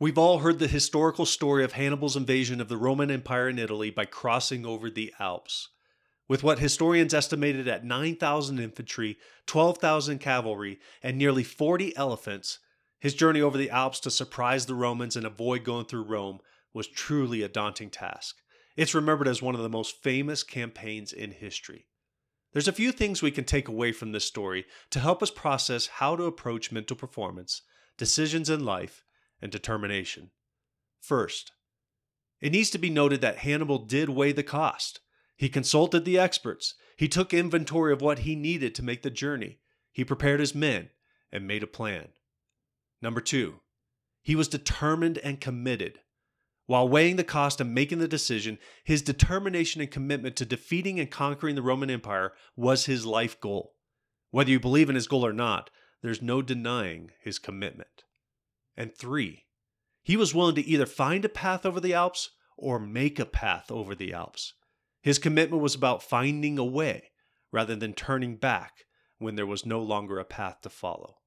We've all heard the historical story of Hannibal's invasion of the Roman Empire in Italy by crossing over the Alps. With what historians estimated at 9,000 infantry, 12,000 cavalry, and nearly 40 elephants, his journey over the Alps to surprise the Romans and avoid going through Rome was truly a daunting task. It's remembered as one of the most famous campaigns in history. There's a few things we can take away from this story to help us process how to approach mental performance, decisions in life, and determination. First, it needs to be noted that Hannibal did weigh the cost. He consulted the experts. He took inventory of what he needed to make the journey. He prepared his men and made a plan. Number two, he was determined and committed. While weighing the cost and making the decision, his determination and commitment to defeating and conquering the Roman Empire was his life goal. Whether you believe in his goal or not, there's no denying his commitment. And three, he was willing to either find a path over the Alps or make a path over the Alps. His commitment was about finding a way rather than turning back when there was no longer a path to follow.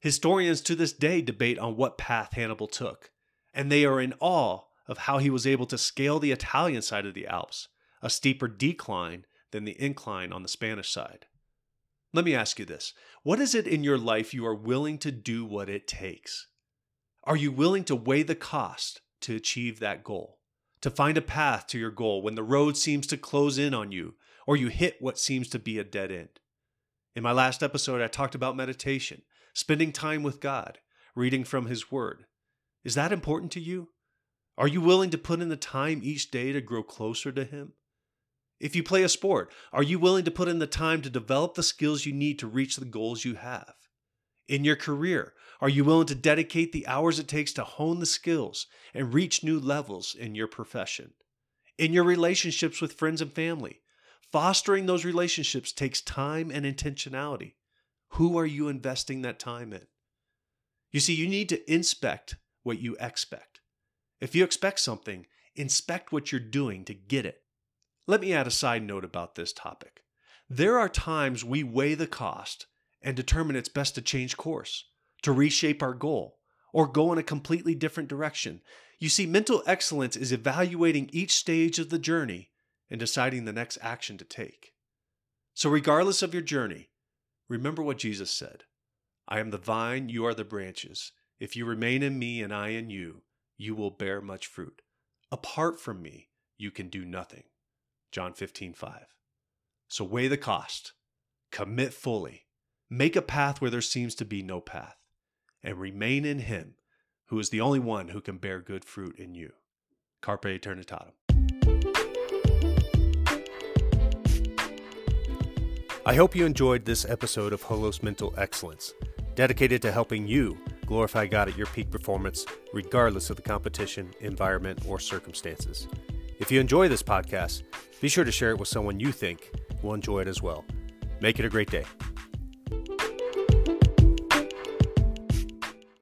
Historians to this day debate on what path Hannibal took, and they are in awe of how he was able to scale the Italian side of the Alps, a steeper decline than the incline on the Spanish side. Let me ask you this What is it in your life you are willing to do what it takes? Are you willing to weigh the cost to achieve that goal? To find a path to your goal when the road seems to close in on you or you hit what seems to be a dead end? In my last episode, I talked about meditation, spending time with God, reading from His Word. Is that important to you? Are you willing to put in the time each day to grow closer to Him? If you play a sport, are you willing to put in the time to develop the skills you need to reach the goals you have? In your career, are you willing to dedicate the hours it takes to hone the skills and reach new levels in your profession? In your relationships with friends and family, fostering those relationships takes time and intentionality. Who are you investing that time in? You see, you need to inspect what you expect. If you expect something, inspect what you're doing to get it. Let me add a side note about this topic. There are times we weigh the cost and determine it's best to change course, to reshape our goal, or go in a completely different direction. You see, mental excellence is evaluating each stage of the journey and deciding the next action to take. So, regardless of your journey, remember what Jesus said I am the vine, you are the branches. If you remain in me and I in you, you will bear much fruit. Apart from me, you can do nothing. John 15, 5. So weigh the cost, commit fully, make a path where there seems to be no path, and remain in Him, who is the only one who can bear good fruit in you. Carpe Eternitatem. I hope you enjoyed this episode of Holos Mental Excellence, dedicated to helping you glorify God at your peak performance, regardless of the competition, environment, or circumstances. If you enjoy this podcast, be sure to share it with someone you think will enjoy it as well. Make it a great day.